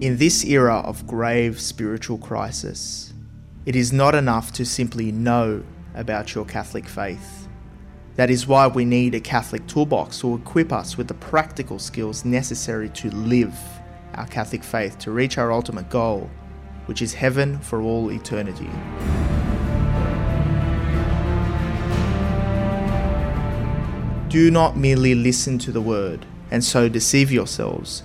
In this era of grave spiritual crisis, it is not enough to simply know about your Catholic faith. That is why we need a Catholic toolbox to equip us with the practical skills necessary to live our Catholic faith to reach our ultimate goal, which is heaven for all eternity. Do not merely listen to the word and so deceive yourselves.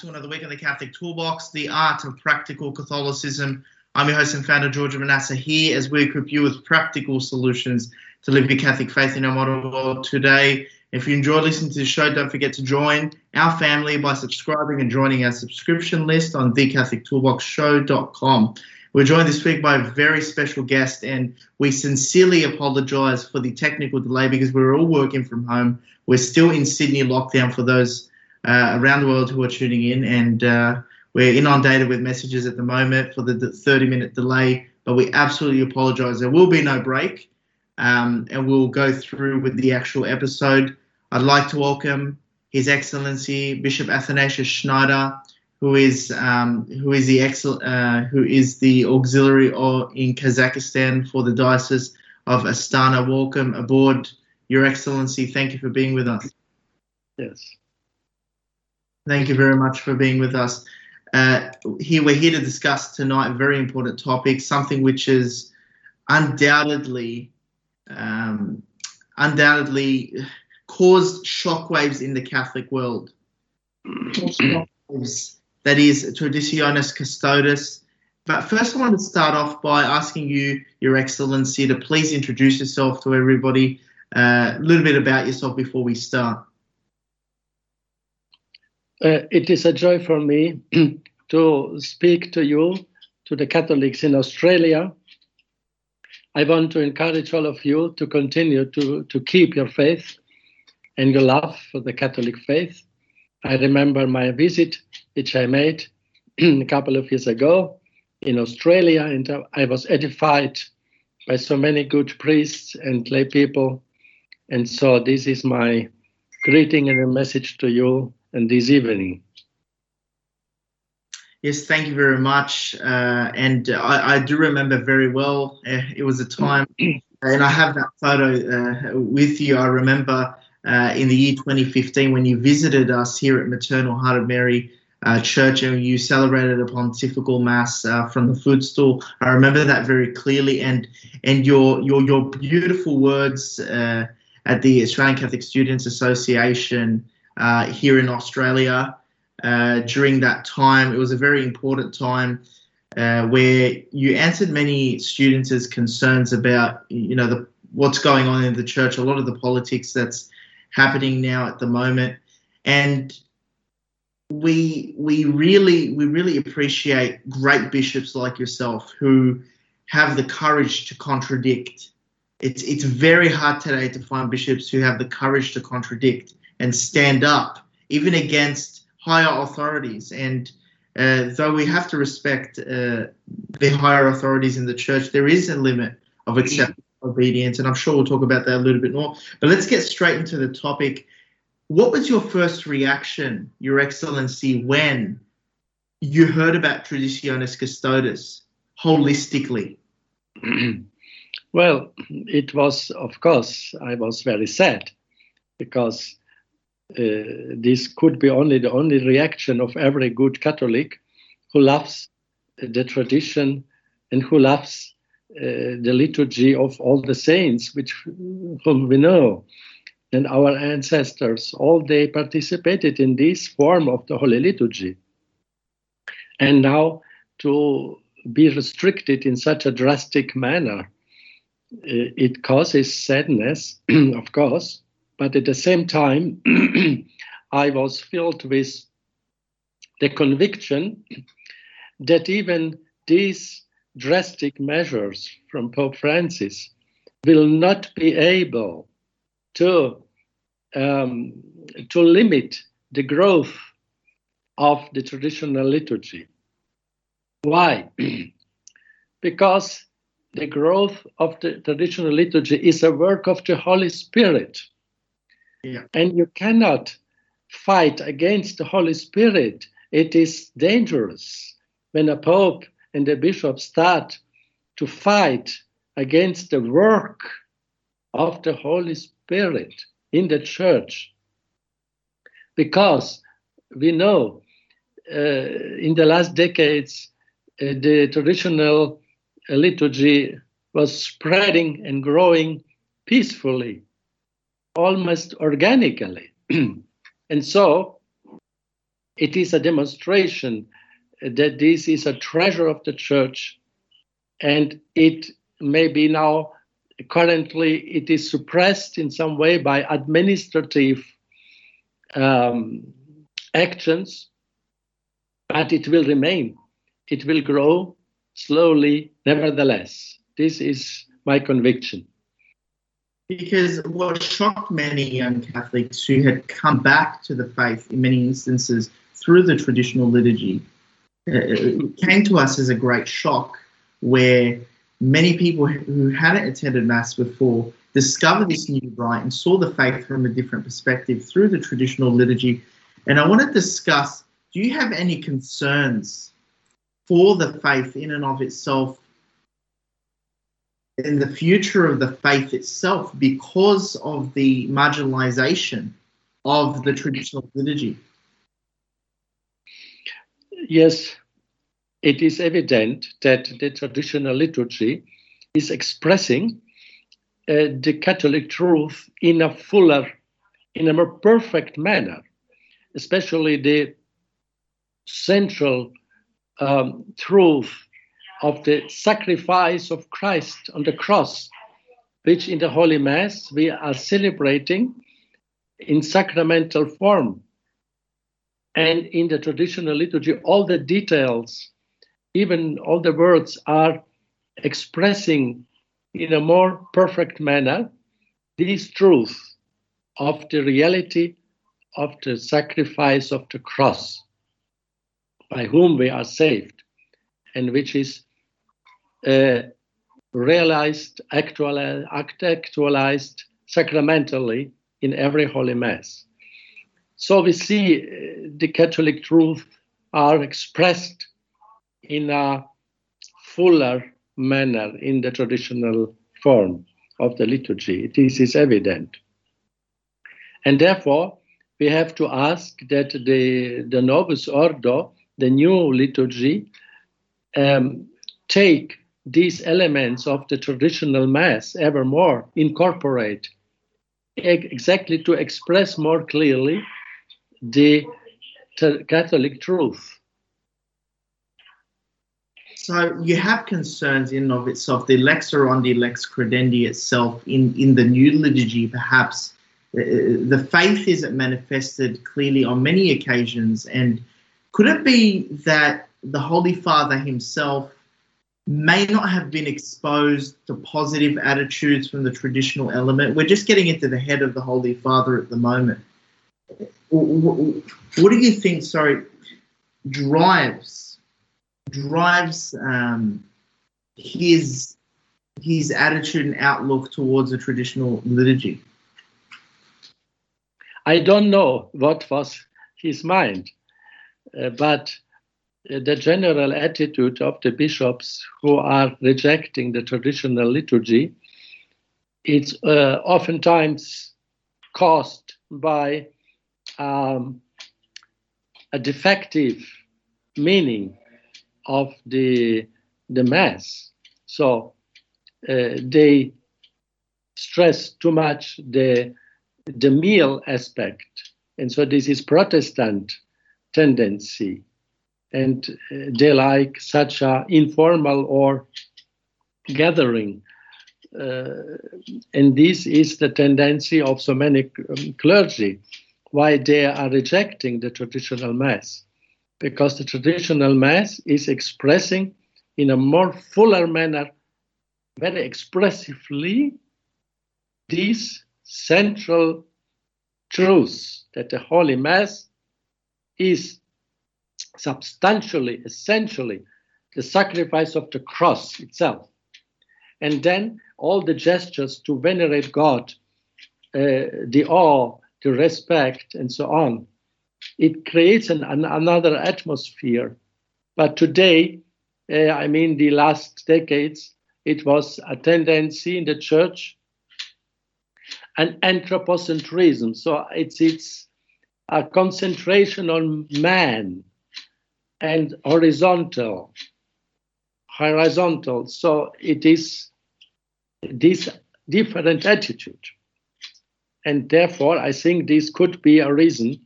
To another week in the Catholic Toolbox, the art of practical Catholicism. I'm your host and founder, George Manassa, here as we equip you with practical solutions to live your Catholic faith in our modern world today. If you enjoy listening to the show, don't forget to join our family by subscribing and joining our subscription list on thecatholictoolboxshow.com. We're joined this week by a very special guest, and we sincerely apologise for the technical delay because we're all working from home. We're still in Sydney lockdown for those uh, around the world who are tuning in, and uh, we're inundated with messages at the moment for the 30 minute delay, but we absolutely apologise. There will be no break, um, and we'll go through with the actual episode. I'd like to welcome His Excellency Bishop Athanasius Schneider who is um, who is the excel, uh, who is the auxiliary in Kazakhstan for the diocese of Astana. Welcome aboard, Your Excellency. Thank you for being with us. Yes. Thank you very much for being with us. Uh, here we're here to discuss tonight a very important topic, something which is undoubtedly um, undoubtedly caused shockwaves in the Catholic world. That is Traditionis Custodes. But first, I want to start off by asking you, Your Excellency, to please introduce yourself to everybody, uh, a little bit about yourself before we start. Uh, it is a joy for me to speak to you, to the Catholics in Australia. I want to encourage all of you to continue to, to keep your faith and your love for the Catholic faith. I remember my visit which I made a couple of years ago in Australia, and I was edified by so many good priests and lay people. And so, this is my greeting and a message to you and this evening. Yes, thank you very much. Uh, and I, I, do remember very well. Uh, it was a time, and I have that photo uh, with you. I remember uh, in the year 2015 when you visited us here at Maternal Heart of Mary uh, church and you celebrated a pontifical mass uh, from the footstool. I remember that very clearly, and and your your your beautiful words uh, at the Australian Catholic Students Association uh, here in Australia uh, during that time. It was a very important time. Uh, where you answered many students' concerns about, you know, the, what's going on in the church, a lot of the politics that's happening now at the moment, and we we really we really appreciate great bishops like yourself who have the courage to contradict. It's it's very hard today to find bishops who have the courage to contradict and stand up even against higher authorities. And uh, though we have to respect uh, the higher authorities in the church, there is a limit of acceptable obedience, and I'm sure we'll talk about that a little bit more. But let's get straight into the topic. What was your first reaction, Your Excellency, when you heard about Traditionis Custodes holistically? well, it was, of course, I was very sad because uh, this could be only the only reaction of every good Catholic who loves the tradition and who loves uh, the liturgy of all the saints, which whom we know and our ancestors, all they participated in this form of the Holy Liturgy. And now to be restricted in such a drastic manner it causes sadness, of course, but at the same time, I was filled with the conviction that even these drastic measures from Pope Francis will not be able to um, to limit the growth of the traditional liturgy. Why? because the growth of the traditional liturgy is a work of the Holy Spirit. Yeah. And you cannot fight against the Holy Spirit. It is dangerous when a pope and a bishop start to fight against the work of the Holy Spirit in the church. Because we know uh, in the last decades, uh, the traditional liturgy was spreading and growing peacefully, almost organically. and so it is a demonstration that this is a treasure of the church and it may be now currently it is suppressed in some way by administrative um, actions but it will remain it will grow slowly, nevertheless. This is my conviction. Because what shocked many young Catholics who had come back to the faith in many instances through the traditional liturgy uh, came to us as a great shock where many people who hadn't attended Mass before discovered this new rite and saw the faith from a different perspective through the traditional liturgy. And I want to discuss do you have any concerns for the faith in and of itself in the future of the faith itself because of the marginalization of the traditional liturgy. Yes, it is evident that the traditional liturgy is expressing uh, the Catholic truth in a fuller, in a more perfect manner, especially the central um, truth of the sacrifice of Christ on the cross, which in the Holy Mass we are celebrating in sacramental form. And in the traditional liturgy, all the details, even all the words, are expressing in a more perfect manner this truth of the reality of the sacrifice of the cross by whom we are saved, and which is realized, actualized, actualized sacramentally in every Holy Mass. So we see uh, the Catholic truth are expressed in a fuller manner in the traditional form of the liturgy. This is evident. And therefore, we have to ask that the, the Novus Ordo the new liturgy um, take these elements of the traditional mass ever more, incorporate exactly to express more clearly the Catholic truth. So you have concerns in of itself, the lex orandi, lex credendi itself in, in the new liturgy, perhaps uh, the faith isn't manifested clearly on many occasions and could it be that the Holy Father himself may not have been exposed to positive attitudes from the traditional element? We're just getting into the head of the Holy Father at the moment. What do you think? Sorry, drives drives um, his his attitude and outlook towards the traditional liturgy? I don't know what was his mind. Uh, but the general attitude of the bishops who are rejecting the traditional liturgy it's uh, oftentimes caused by um, a defective meaning of the the mass. So uh, they stress too much the the meal aspect. And so this is protestant tendency and uh, they like such a informal or gathering. Uh, and this is the tendency of so many um, clergy, why they are rejecting the traditional mass, because the traditional mass is expressing in a more fuller manner, very expressively, these central truths that the Holy Mass is substantially, essentially, the sacrifice of the cross itself. And then all the gestures to venerate God, uh, the awe, the respect, and so on. It creates an, an, another atmosphere. But today, uh, I mean, the last decades, it was a tendency in the church, an anthropocentrism. So it's it's a concentration on man and horizontal, horizontal. So it is this different attitude. And therefore, I think this could be a reason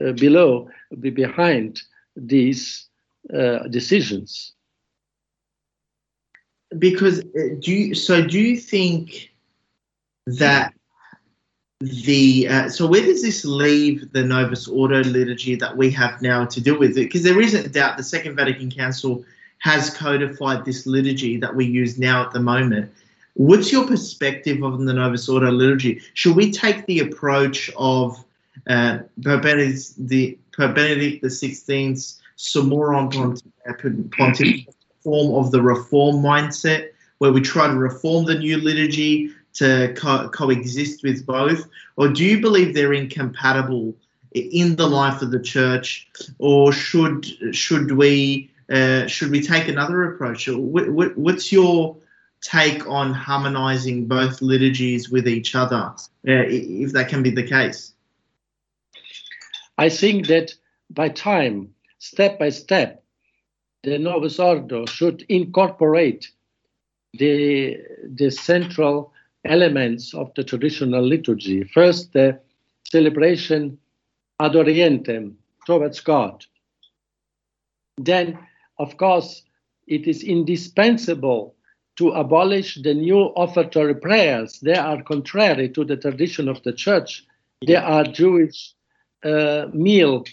uh, below, be behind these uh, decisions. Because uh, do you, so do you think that the uh, so where does this leave the Novus Ordo liturgy that we have now to deal with it? Because there isn't a doubt the Second Vatican Council has codified this liturgy that we use now at the moment. What's your perspective on the Novus Ordo liturgy? Should we take the approach of uh, Pope Benedict the Benedict the XVI's Summorum Pontificum form of the reform mindset, where we try to reform the new liturgy to co- coexist with both, or do you believe they're incompatible in the life of the church, or should should we uh, should we take another approach? What, what, what's your take on harmonizing both liturgies with each other, uh, if that can be the case? I think that by time, step by step, the Novus Ordo should incorporate the, the central elements of the traditional liturgy. First, the celebration ad orientem, towards God. Then, of course, it is indispensable to abolish the new offertory prayers. They are contrary to the tradition of the church. They are Jewish uh, meal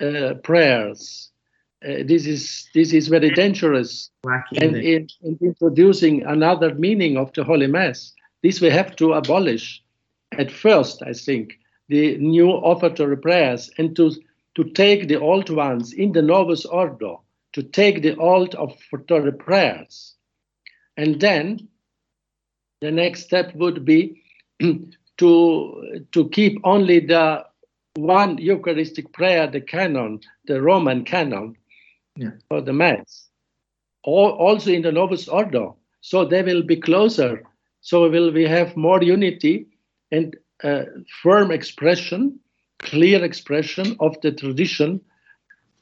uh, prayers. Uh, this is this is very dangerous. And in, in, introducing another meaning of the Holy Mass, this we have to abolish. At first, I think the new offertory prayers and to to take the old ones in the Novus Ordo, to take the old offertory prayers and then the next step would be to, to keep only the one Eucharistic prayer, the canon, the Roman canon yeah. for the Mass, or also in the Novus Ordo. So they will be closer. So will we have more unity and uh, firm expression, clear expression of the tradition,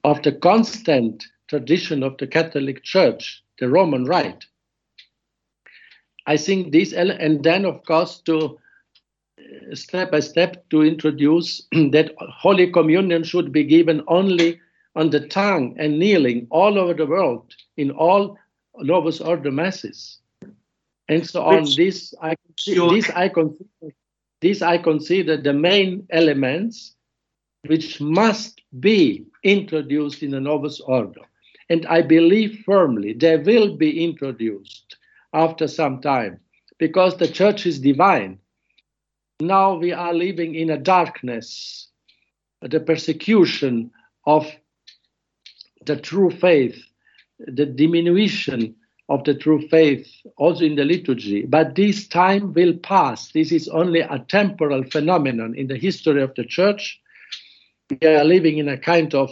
of the constant tradition of the Catholic Church, the Roman Rite. I think this, and then of course to uh, step by step to introduce that Holy Communion should be given only on the tongue and kneeling all over the world in all Novus Ordo masses, and so on. Which, this I this I consider this I consider the main elements which must be introduced in the Novus Ordo, and I believe firmly they will be introduced after some time because the church is divine. Now we are living in a darkness, the persecution of the true faith, the diminution of the true faith, also in the liturgy. But this time will pass. This is only a temporal phenomenon in the history of the church. We are living in a kind of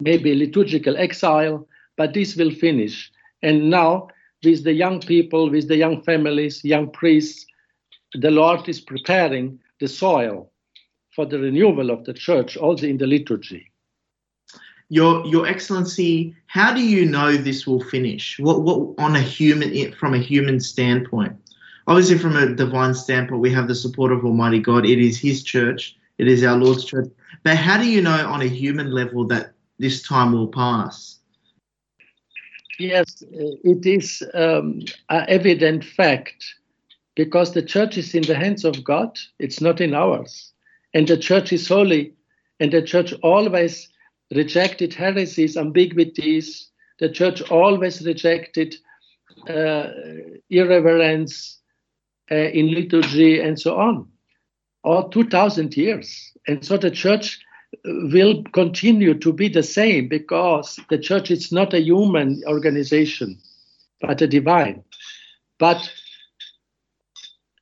maybe liturgical exile, but this will finish. And now with the young people, with the young families, young priests, the Lord is preparing the soil for the renewal of the church, also in the liturgy. Your Your Excellency, how do you know this will finish? What what on a human from a human standpoint? Obviously, from a divine standpoint, we have the support of Almighty God. It is His church. It is our Lord's church. But how do you know on a human level that this time will pass? Yes, it is um, an evident fact because the church is in the hands of God, it's not in ours. And the church is holy, and the church always rejected heresies, ambiguities. The church always rejected uh, irreverence uh, in liturgy and so on, all 2,000 years. And so the church will continue to be the same because the church is not a human organization, but a divine. But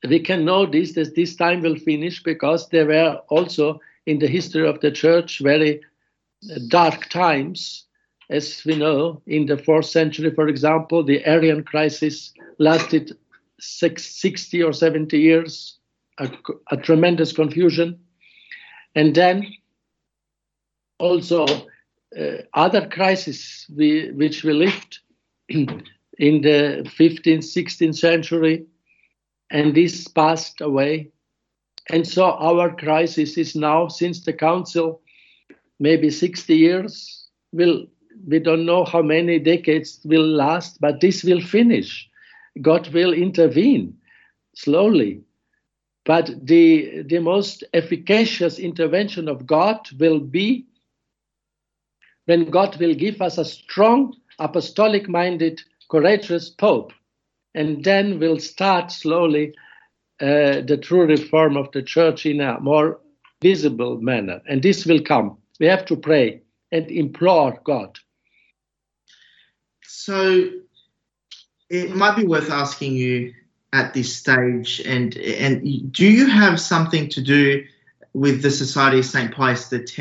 we can know this that this time will finish because there were also in the history of the church very dark times as we know in the fourth century for example the arian crisis lasted six, 60 or 70 years a, a tremendous confusion and then also uh, other crises we, which we lived in the 15th 16th century and this passed away. And so our crisis is now, since the council, maybe 60 years, will we don't know how many decades will last, but this will finish. God will intervene slowly. But the, the most efficacious intervention of God will be when God will give us a strong, apostolic minded, courageous Pope and then we'll start slowly uh, the true reform of the church in a more visible manner. And this will come. We have to pray and implore God. So it might be worth asking you at this stage, and and do you have something to do with the Society of Saint Pius X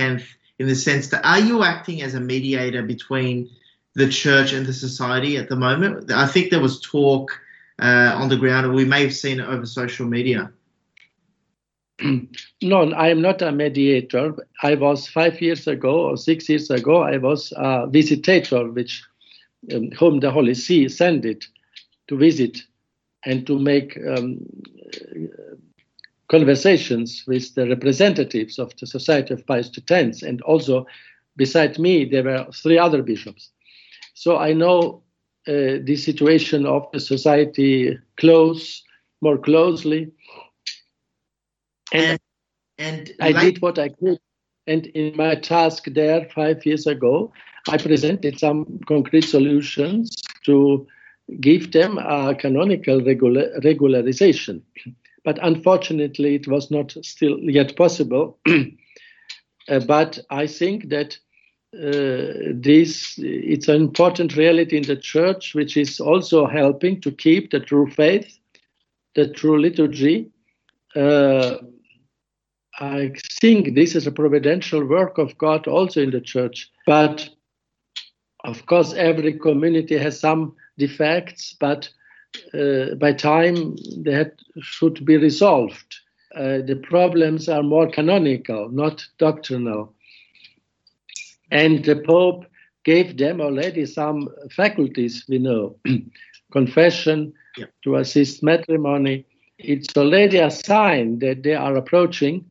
in the sense that are you acting as a mediator between the church and the society at the moment. I think there was talk uh, on the ground, and we may have seen it over social media. No, I am not a mediator. I was five years ago or six years ago. I was a visitator, which um, whom the Holy See sent it to visit and to make um, conversations with the representatives of the Society of Pius X, and also beside me there were three other bishops. So I know uh, the situation of the society close more closely. And, and, and I like- did what I could. And in my task there five years ago, I presented some concrete solutions to give them a canonical regular, regularization. But unfortunately, it was not still yet possible. uh, but I think that uh, this it's an important reality in the church which is also helping to keep the true faith the true liturgy uh, i think this is a providential work of god also in the church but of course every community has some defects but uh, by time that should be resolved uh, the problems are more canonical not doctrinal and the Pope gave them already some faculties, we know, confession yeah. to assist matrimony. It's already a sign that they are approaching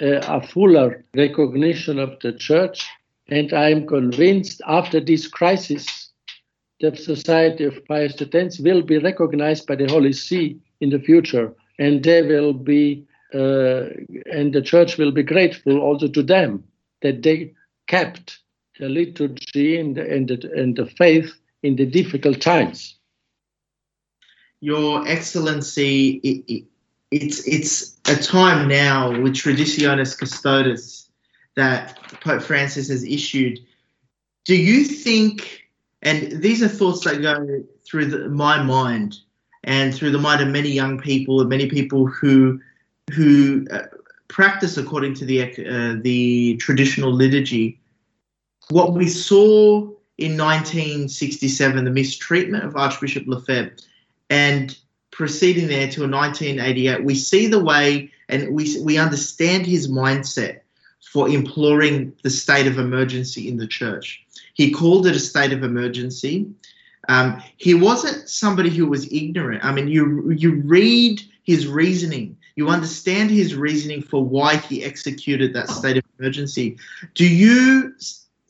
a fuller recognition of the church. And I'm convinced after this crisis, the Society of Pius X will be recognized by the Holy See in the future. And they will be, uh, and the church will be grateful also to them that they kept the liturgy and the, and the, and the faith in the difficult times. Your Excellency, it's it's a time now with Traditionis Custodes that Pope Francis has issued. Do you think, and these are thoughts that go through the, my mind and through the mind of many young people and many people who who uh, practice according to the uh, the traditional liturgy what we saw in 1967, the mistreatment of Archbishop Lefebvre, and proceeding there to 1988, we see the way and we, we understand his mindset for imploring the state of emergency in the church. He called it a state of emergency. Um, he wasn't somebody who was ignorant. I mean, you you read his reasoning, you understand his reasoning for why he executed that state of emergency. Do you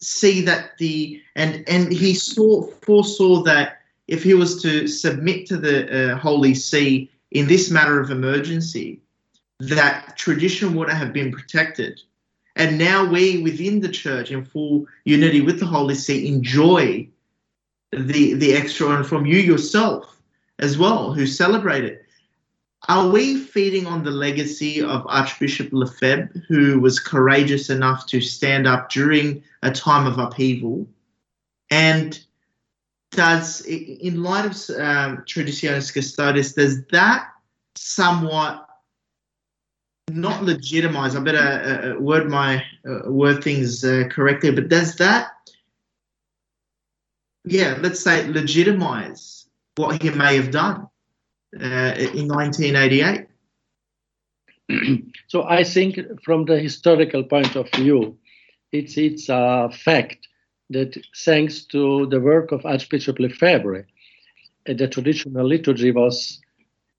see that the and and he saw foresaw that if he was to submit to the uh, Holy See in this matter of emergency, that tradition wouldn't have been protected. And now we within the church in full unity with the Holy See enjoy the the extra and from you yourself as well who celebrate it. Are we feeding on the legacy of Archbishop Lefebvre, who was courageous enough to stand up during a time of upheaval? And does, in light of um, Traditionis Custodes, does that somewhat not legitimize? I better uh, uh, word my uh, word things uh, correctly, but does that, yeah, let's say, legitimize what he may have done? uh, in 1988. so I think from the historical point of view, it's, it's a fact that thanks to the work of Archbishop Lefebvre, uh, the traditional liturgy was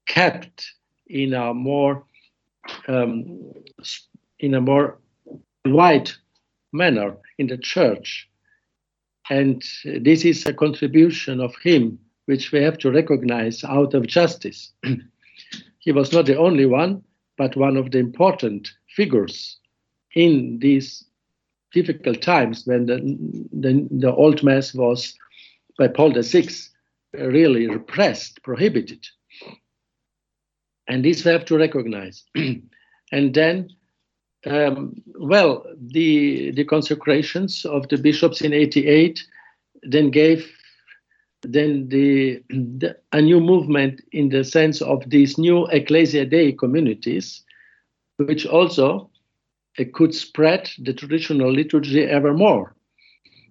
kept in a more um, in a more wide manner in the church. And this is a contribution of him which we have to recognize out of justice. he was not the only one, but one of the important figures in these difficult times when the, the, the old mass was by Paul VI really repressed, prohibited. And this we have to recognize. and then, um, well, the, the consecrations of the bishops in 88 then gave then the, the, a new movement in the sense of these new Ecclesia Dei communities, which also uh, could spread the traditional liturgy ever more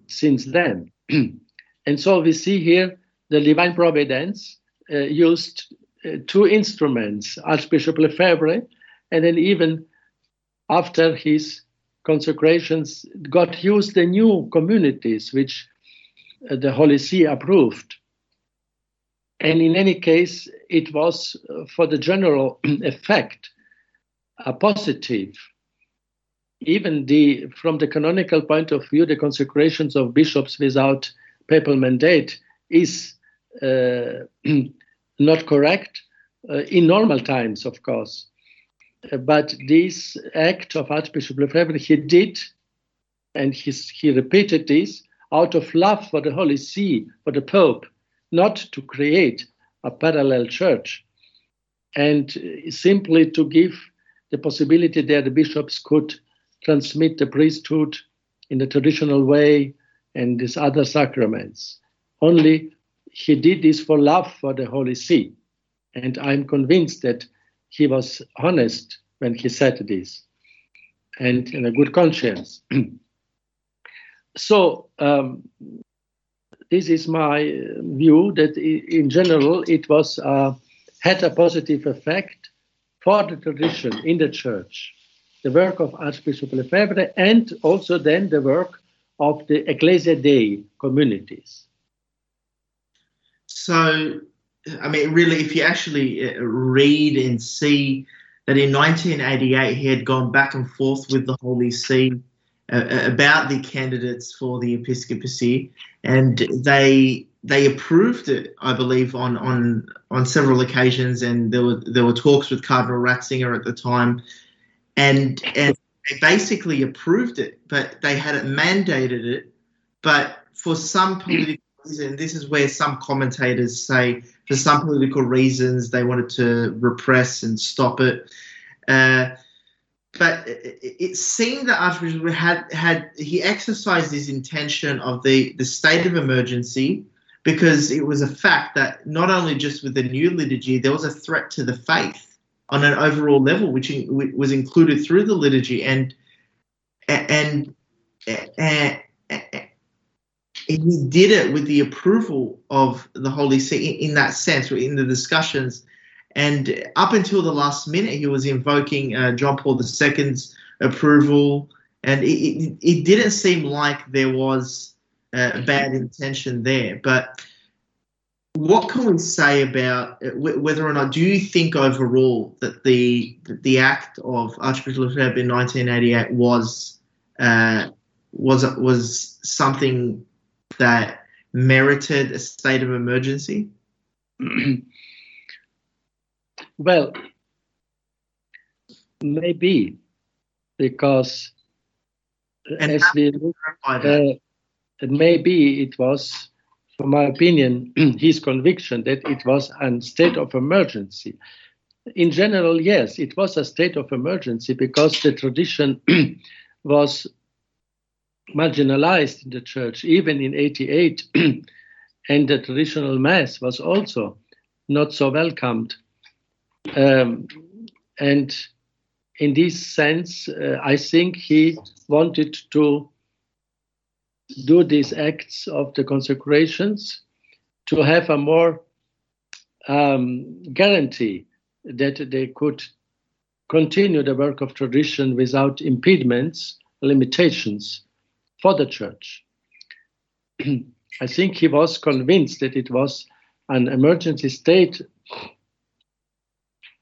since then. and so we see here the divine providence uh, used uh, two instruments, Archbishop Lefebvre, and then even after his consecrations, God used the new communities which uh, the Holy See approved. And in any case, it was uh, for the general effect a positive. Even the, from the canonical point of view, the consecrations of bishops without papal mandate is uh, not correct uh, in normal times, of course. But this act of Archbishop Lefebvre, he did, and he's, he repeated this out of love for the Holy See, for the Pope, not to create a parallel church, and simply to give the possibility that the bishops could transmit the priesthood in the traditional way and these other sacraments. Only he did this for love for the Holy See. And I'm convinced that he was honest when he said this and in a good conscience. so um, this is my view that in general it was uh, had a positive effect for the tradition in the church, the work of Archbishop Lefebvre, and also then the work of the Ecclesia Dei communities. So, I mean, really, if you actually uh, read and see that in 1988 he had gone back and forth with the Holy See uh, about the candidates for the episcopacy, and they they approved it, I believe, on on on several occasions, and there were there were talks with Cardinal Ratzinger at the time, and and they basically approved it, but they hadn't mandated it. But for some political reason, this is where some commentators say for some political reasons they wanted to repress and stop it. Uh, but it, it seemed that Archbishop had had he exercised his intention of the the state of emergency because it was a fact that not only just with the new liturgy there was a threat to the faith on an overall level which was included through the liturgy and and, and, and he did it with the approval of the Holy See in that sense, in the discussions and up until the last minute, he was invoking uh, John Paul II's approval, and it, it, it, didn't seem like there was uh, bad intention there. But what can we say about uh, whether or not do you think overall that the the act of Archbishop Lefebvre in 1988 was uh, was was something that merited a state of emergency? well, maybe because and as we look, uh, maybe it was, from my opinion, his conviction that it was a state of emergency. In general, yes, it was a state of emergency because the tradition was marginalized in the church, even in 88, and the traditional mass was also not so welcomed. Um, and in this sense, uh, I think he wanted to do these acts of the consecrations to have a more um, guarantee that they could continue the work of tradition without impediments, limitations for the church. I think he was convinced that it was an emergency state.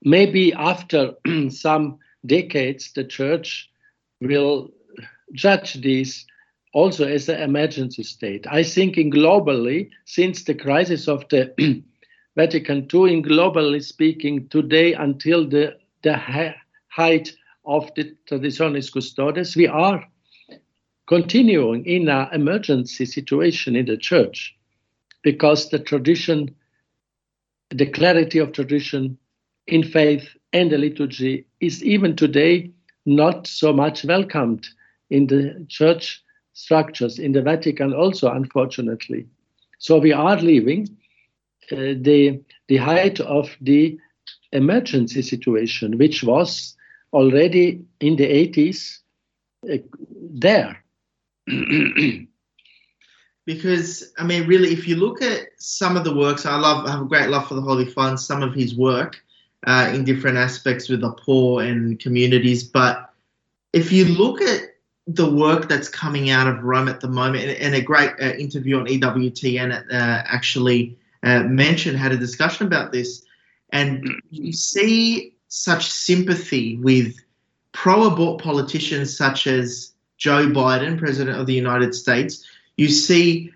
Maybe after some decades, the church will judge this also as an emergency state. I think in globally, since the crisis of the Vatican II, in globally speaking, today until the, the height of the Traditionis Custodes, we are continuing in an emergency situation in the church because the tradition, the clarity of tradition in faith and the liturgy is even today not so much welcomed in the church structures in the Vatican also, unfortunately. So we are leaving uh, the the height of the emergency situation, which was already in the 80s uh, there. because I mean, really, if you look at some of the works, I love, I have a great love for the Holy Father, some of his work uh, in different aspects with the poor and communities. But if you look at the work that's coming out of Rome at the moment, and, and a great uh, interview on EWTN uh, actually uh, mentioned, had a discussion about this, and you see such sympathy with pro-abort politicians such as Joe Biden, President of the United States, you see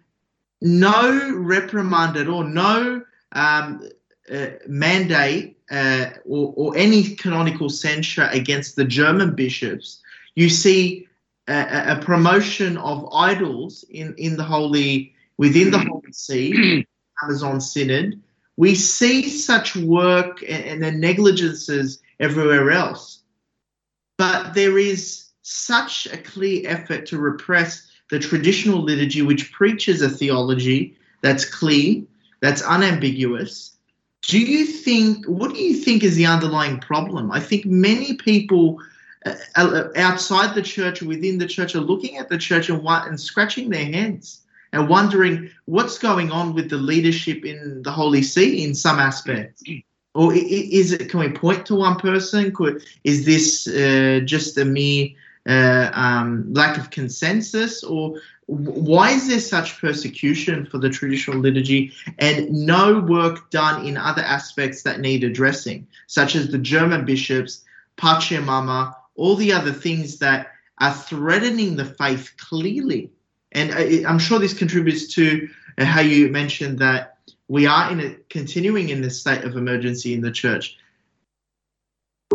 no reprimand at all, no um, uh, mandate uh, or, or, any canonical censure against the German bishops. You see a, a, promotion of idols in, in the holy within the Holy See, Amazon Synod. We see such work and, and negligences everywhere else, but there is such a clear effort to repress the traditional liturgy, which preaches a theology that's clear, that's unambiguous. Do you think, what do you think is the underlying problem? I think many people outside the church or within the church are looking at the church and, and scratching their heads and wondering what's going on with the leadership in the Holy See in some aspects. Or is it? Can we point to one person? Could, is this uh, just a mere uh, um, lack of consensus, or why is there such persecution for the traditional liturgy and no work done in other aspects that need addressing, such as the German bishops, Pachamama, all the other things that are threatening the faith clearly? And I'm sure this contributes to uh, how you mentioned that we are in a continuing in this state of emergency in the church.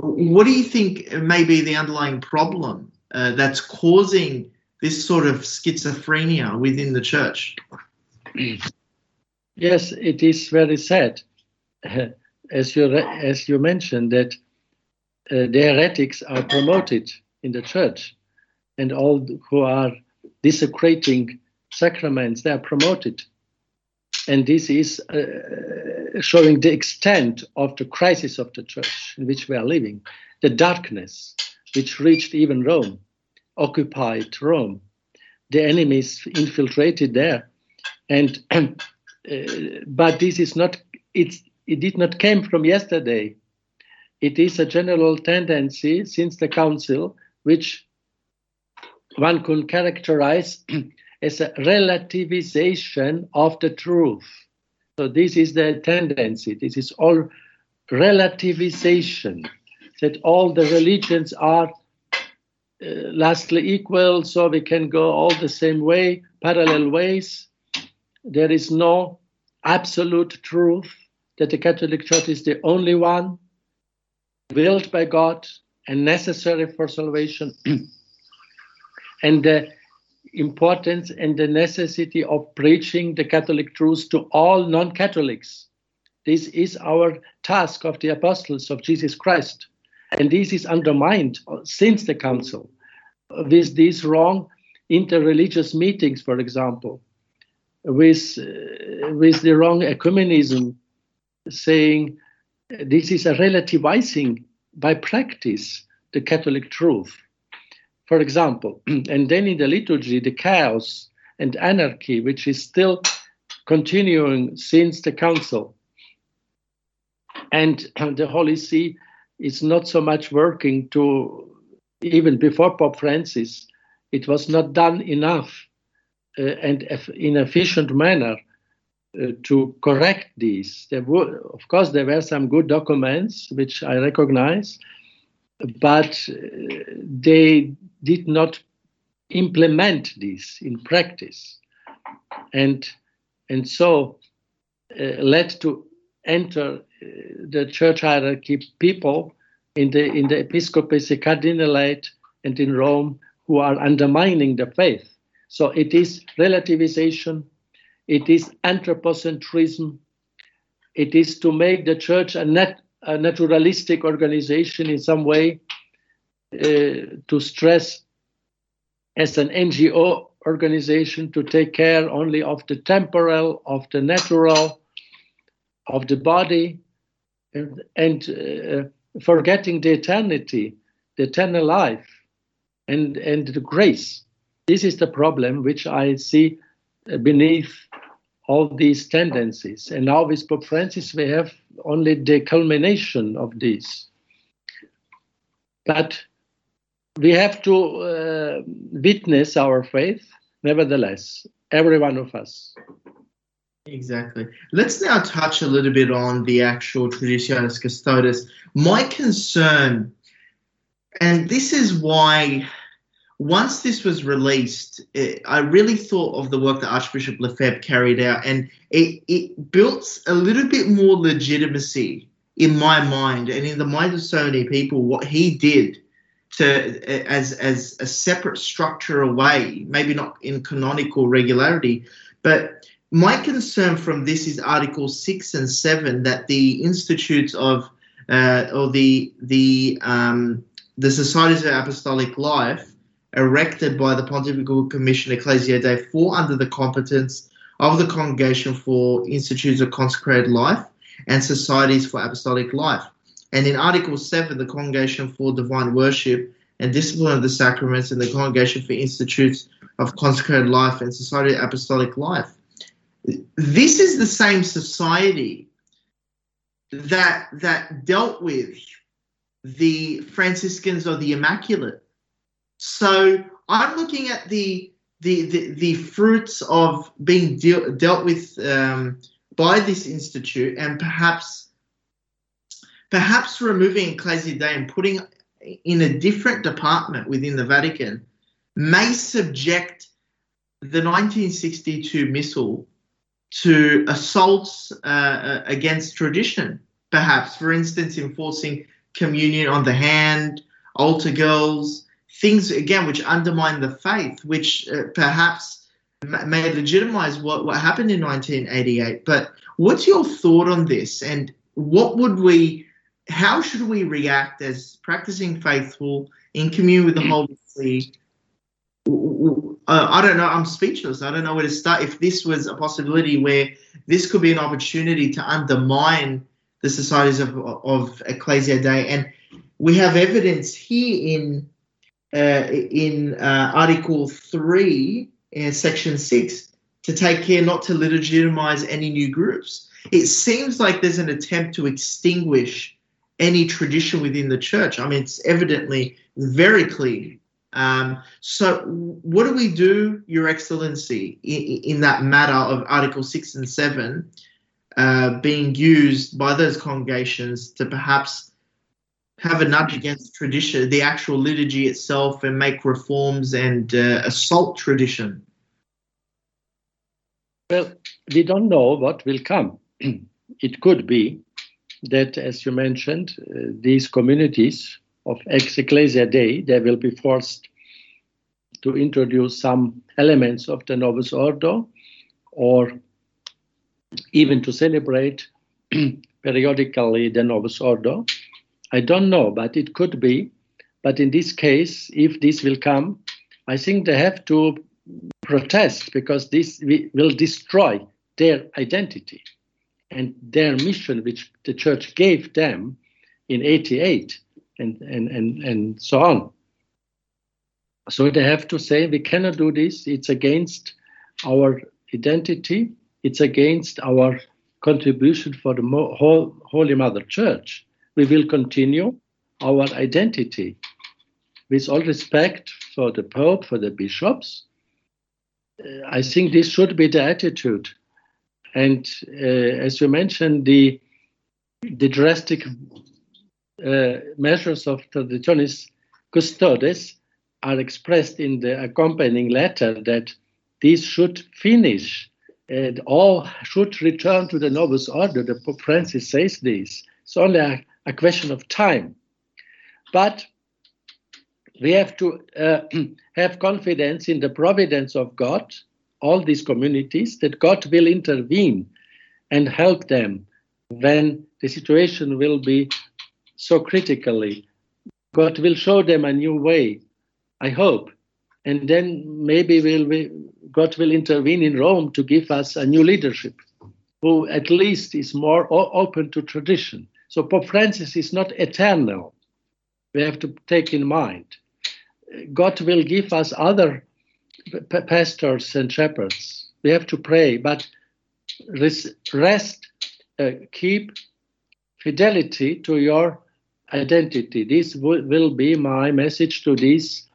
What do you think may be the underlying problem uh, that's causing this sort of schizophrenia within the church. Yes, it is very sad, as you as you mentioned that uh, the heretics are promoted in the church, and all who are desecrating sacraments they are promoted, and this is uh, showing the extent of the crisis of the church in which we are living, the darkness which reached even Rome, occupied Rome. The enemies infiltrated there, and uh, but this is not it's it did not came from yesterday. It is a general tendency since the council, which one could characterize as a relativization of the truth. So this is the tendency. This is all relativization that all the religions are uh, lastly equal, so we can go all the same way, parallel ways. There is no absolute truth that the Catholic Church is the only one willed by God and necessary for salvation. and the importance and the necessity of preaching the Catholic truth to all non Catholics. This is our task of the apostles of Jesus Christ. And this is undermined since the council with these wrong interreligious meetings, for example, with, uh, with the wrong ecumenism, saying this is a relativizing by practice the Catholic truth. For example, and then in the liturgy, the chaos and anarchy, which is still continuing since the council. And the Holy See is not so much working to, even before Pope Francis, it was not done enough uh, and in efficient manner to correct these. There were, of course, there were some good documents which I recognize, but uh, they did not implement this in practice, and and so uh, led to enter uh, the church hierarchy people in the in the episcopacy cardinalate and in Rome who are undermining the faith. So it is relativization, it is anthropocentrism, it is to make the church a, nat- a naturalistic organization in some way, uh, to stress as an NGO organization to take care only of the temporal, of the natural, of the body, and, and uh, forgetting the eternity, the eternal life, and, and the grace. This is the problem which I see beneath all these tendencies. And now with Pope Francis, we have only the culmination of this. But we have to uh, witness our faith, nevertheless, every one of us. Exactly. Let's now touch a little bit on the actual Traditionis Custodes. My concern, and this is why once this was released, it, I really thought of the work that Archbishop Lefebvre carried out, and it, it built a little bit more legitimacy in my mind and in the mind of so many people what he did to as as a separate structure away, maybe not in canonical regularity, but my concern from this is Article six and seven that the institutes of uh, or the the um, the societies of apostolic life erected by the Pontifical Commission Ecclesiae Dei fall under the competence of the Congregation for Institutes of Consecrated Life and Societies for Apostolic Life. And in Article 7, the Congregation for Divine Worship and Discipline of the Sacraments and the Congregation for Institutes of Consecrated Life and Society of Apostolic Life. This is the same society that that dealt with the Franciscans of the Immaculate so I'm looking at the the the, the fruits of being deal, dealt with um, by this institute, and perhaps perhaps removing Ecclesia Dei and putting in a different department within the Vatican may subject the 1962 missal to assaults uh, uh, against tradition. Perhaps, for instance, enforcing communion on the hand, altar girls, things again which undermine the faith, which uh, perhaps may legitimize what, what happened in 1988. But what's your thought on this? And what would we, how should we react as practicing faithful in communion with the Holy See? Uh, I don't know. I'm speechless. I don't know where to start. If this was a possibility where this could be an opportunity to undermine the societies of, of Ecclesia Dei, and we have evidence here in in uh, Article 3, uh, Section 6, to take care not to legitimize any new groups. It seems like there's an attempt to extinguish any tradition within the church. I mean, it's evidently very clear. Um, so, what do we do, Your Excellency, in, in that matter of Article 6 and 7 uh, being used by those congregations to perhaps have a nudge against tradition, the actual liturgy itself, and make reforms and uh, assault tradition? Well, we don't know what will come. it could be that, as you mentioned, uh, these communities of ex ecclesia Dei, they will be forced to introduce some elements of the Novus Ordo or even to celebrate periodically the Novus Ordo. I don't know, but it could be. But in this case, if this will come, I think they have to protest because this will destroy their identity and their mission, which the church gave them in 88 and, and, and, and so on. So they have to say, we cannot do this. It's against our identity. It's against our contribution for the whole Holy Mother Church. We will continue our identity with all respect for the Pope, for the bishops. Uh, I think this should be the attitude. And uh, as you mentioned, the, the drastic uh, measures of the Traditionis Custodes are expressed in the accompanying letter that these should finish and all should return to the Novus Ordo. The Pope Francis says this. It's only a, a question of time. But we have to uh, have confidence in the providence of God, all these communities, that God will intervene and help them when the situation will be so critically. God will show them a new way, I hope. And then maybe we'll be, God will intervene in Rome to give us a new leadership who at least is more open to tradition. So Pope Francis is not eternal. We have to take in mind. God will give us other pastors and shepherds. We have to pray, but rest, uh, keep fidelity to your identity. This will be my message to these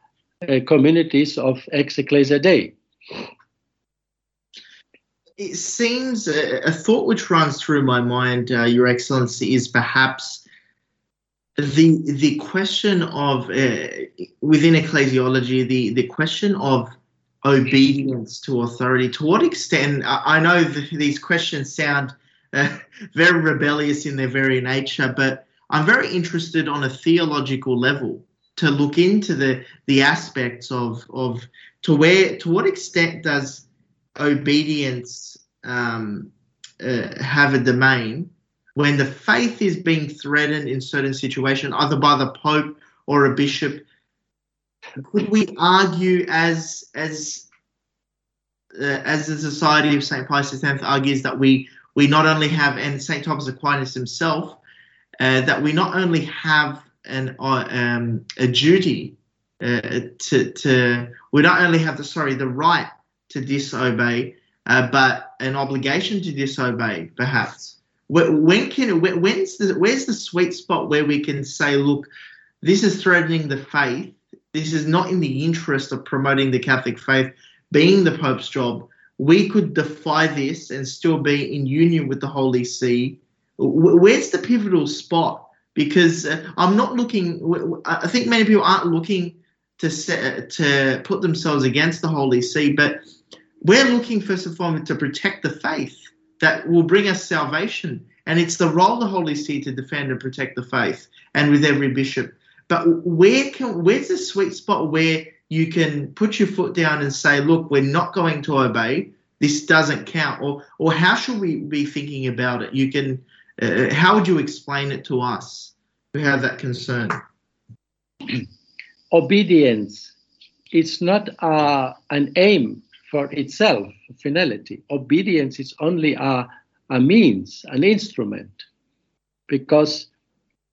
uh, communities of ex ecclesia Dei. It seems a, a, thought which runs through my mind, uh, Your Excellency, is perhaps the the question of uh, within ecclesiology, the the question of obedience to authority. To what extent? I, I know these questions sound uh, very rebellious in their very nature, but I'm very interested on a theological level to look into the the aspects of of to where to what extent does obedience um, uh, have a domain when the faith is being threatened in certain situations, either by the pope or a bishop. Could we argue as as uh, as the Society of Saint Pius X argues that we we not only have and Saint Thomas Aquinas himself uh, that we not only have an uh, um, a duty uh, to to we not only have the sorry the right to disobey, uh, but an obligation to disobey, perhaps. When can when's the where's the sweet spot where we can say, look, this is threatening the faith. This is not in the interest of promoting the Catholic faith, being the Pope's job. We could defy this and still be in union with the Holy See. Where's the pivotal spot? because uh, I'm not looking. I think many people aren't looking to set, to put themselves against the Holy See, but we're looking first and foremost to protect the faith that will bring us salvation, and it's the role of the Holy See to defend and protect the faith, and with every bishop. But where can where's the sweet spot where you can put your foot down and say, look, we're not going to obey. This doesn't count, or or how should we be thinking about it? You can uh, how would you explain it to us who have that concern? Obedience It's not uh, an aim for itself, finality. Obedience is only a, a means, an instrument, because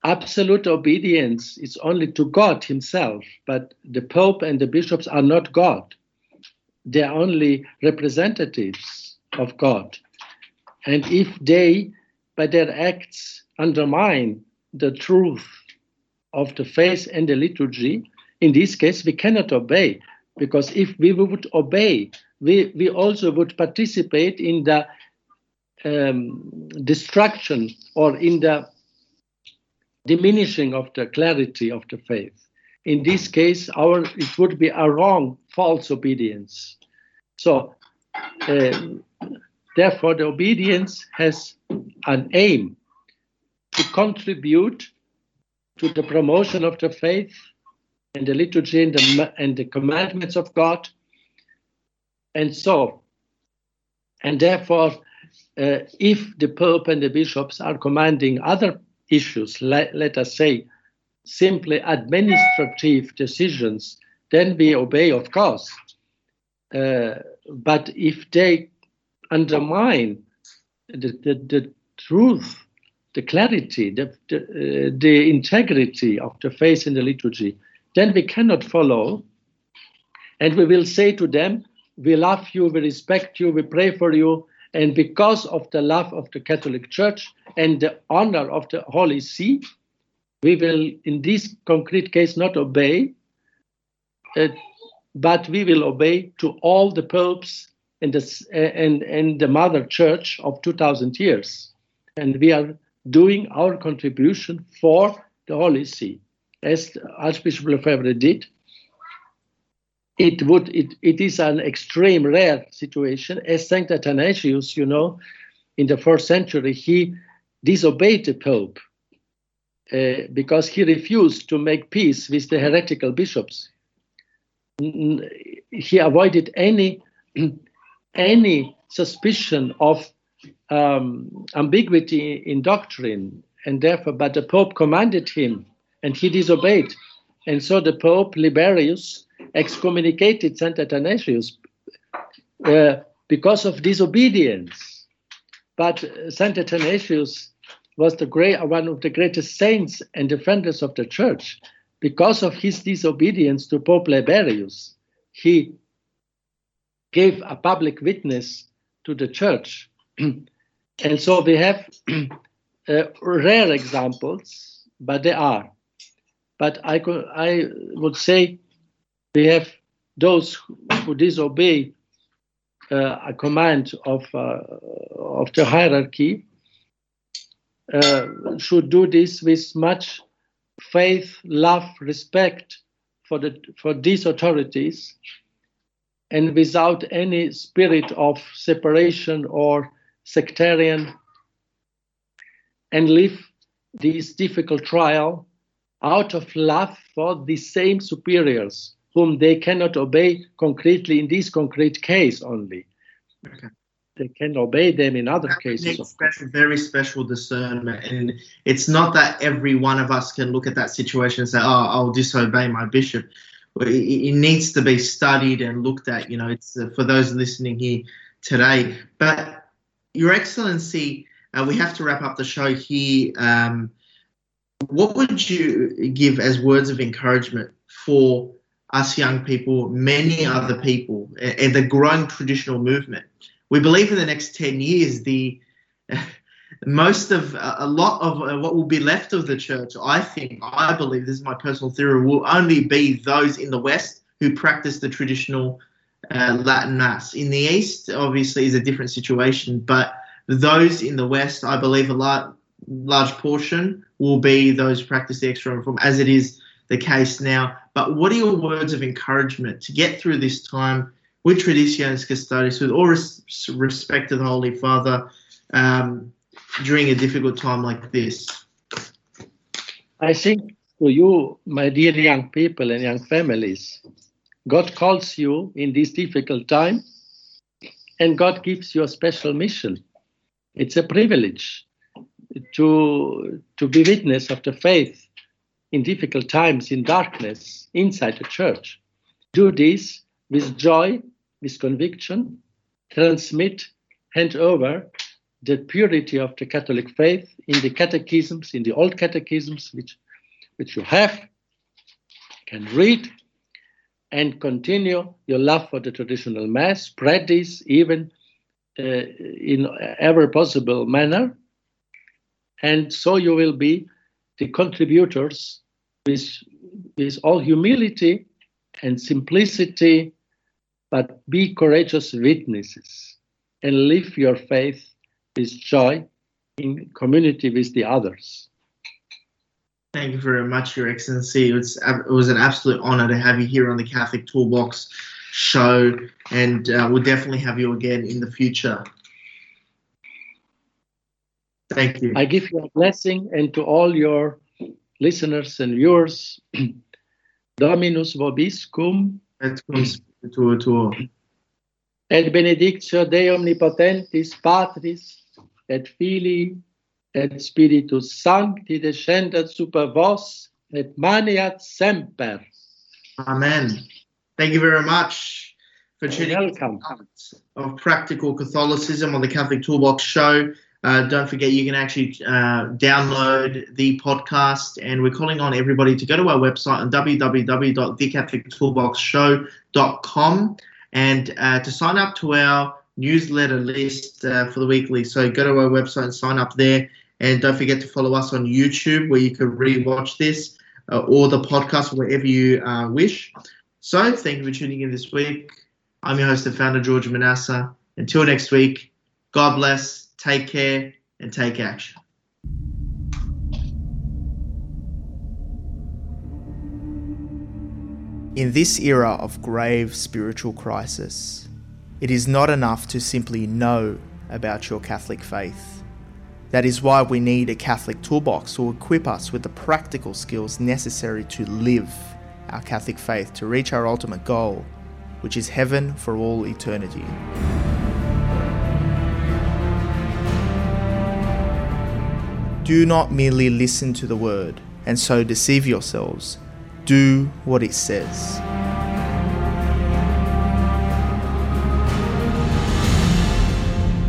absolute obedience is only to God Himself, but the Pope and the bishops are not God. They are only representatives of God. And if they by their acts undermine the truth of the faith and the liturgy, in this case, we cannot obey. Because if we would obey, we, we also would participate in the um, destruction or in the diminishing of the clarity of the faith. In this case, our it would be a wrong, false obedience. So, uh, therefore, the obedience has an aim to contribute to the promotion of the faith and the liturgy and the, and the commandments of God. And so, and therefore, uh, if the Pope and the bishops are commanding other issues, let, us say simply administrative decisions, then we obey, of course. Uh, but if they undermine the, the, the truth, the clarity, the, the, uh, the integrity of the faith in the liturgy, then we cannot follow. And we will say to them, We love you, we respect you, we pray for you. And because of the love of the Catholic Church and the honor of the Holy See, we will, in this concrete case, not obey, uh, but we will obey to all the popes and the, and, and the Mother Church of 2000 years. And we are doing our contribution for the Holy See, as Archbishop Lefebvre did. It would it, it is an extreme rare situation. As Saint Athanasius, you know, in the first century, he disobeyed the Pope uh, because he refused to make peace with the heretical bishops. He avoided any any suspicion of um, ambiguity in doctrine, and therefore, but the Pope commanded him, and he disobeyed, and so the Pope Liberius excommunicated Saint Athanasius uh, because of disobedience. But Saint Athanasius was the great, one of the greatest saints and defenders of the church. Because of his disobedience to Pope Liberius, he gave a public witness to the church. and so we have uh, rare examples, but they are. But I, could, I would say we have those who disobey uh, a command of, uh, of the hierarchy uh, should do this with much faith, love, respect for, the, for these authorities, and without any spirit of separation or sectarian, and live this difficult trial out of love for the same superiors whom they cannot obey concretely in this concrete case only. Okay they can obey them in other that cases. Special, very special discernment, and it's not that every one of us can look at that situation and say, "Oh, I'll disobey my bishop." It, needs to be studied and looked at. You know, it's uh, for those listening here today. But Your Excellency, uh, we have to wrap up the show here. Um, what would you give as words of encouragement for us young people, many other people, and the growing traditional movement? we believe in the next 10 years, the most of a lot of uh, what will be left of the church, I think, I believe, this is my personal theory, will only be those in the West who practice the traditional uh, Latin Mass. In the East, obviously, is a different situation, but those in the West, I believe, a large, large portion will be those practice the extra reform, as it is the case now. But what are your words of encouragement to get through this time? with Traditionis Custodes, with all res- respect to the Holy Father, um, during a difficult time like this? I think to you, my dear young people and young families, God calls you in this difficult time, and God gives you a special mission. It's a privilege to, to be witness of the faith in difficult times, in darkness, inside the church. Do this with joy, with conviction, transmit, hand over the purity of the Catholic faith in the catechisms, in the old catechisms, which, which you have, can read, and continue your love for the traditional Mass, spread this even uh, in every possible manner, and so you will be the contributors with, with all humility and simplicity but be courageous witnesses and live your faith with joy in community with the others. Thank you very much, Your Excellency. It was, it was an absolute honor to have you here on the Catholic Toolbox show, and uh, we'll definitely have you again in the future. Thank you. I give you a blessing and to all your listeners and viewers. Dominus vobiscum. Et cum spiritu tuo. Et benedictio Dei omnipotentis Patris et Filii et Spiritus Sancti descendat super vos et maneat semper. Amen. Thank you very much for tuning in of Practical Catholicism on the Catholic Toolbox Show. Uh, don't forget, you can actually uh, download the podcast, and we're calling on everybody to go to our website on www.thecatholictoolboxshow.com and uh, to sign up to our newsletter list uh, for the weekly. So go to our website and sign up there. And don't forget to follow us on YouTube, where you can rewatch this uh, or the podcast wherever you uh, wish. So thank you for tuning in this week. I'm your host and founder, George Manassa. Until next week, God bless take care, and take action. In this era of grave spiritual crisis, it is not enough to simply know about your Catholic faith. That is why we need a Catholic toolbox to equip us with the practical skills necessary to live our Catholic faith to reach our ultimate goal, which is heaven for all eternity. Do not merely listen to the word and so deceive yourselves. Do what it says.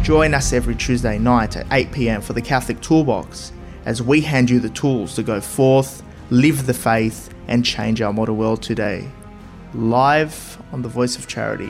Join us every Tuesday night at 8 pm for the Catholic Toolbox as we hand you the tools to go forth, live the faith, and change our modern world today. Live on the Voice of Charity.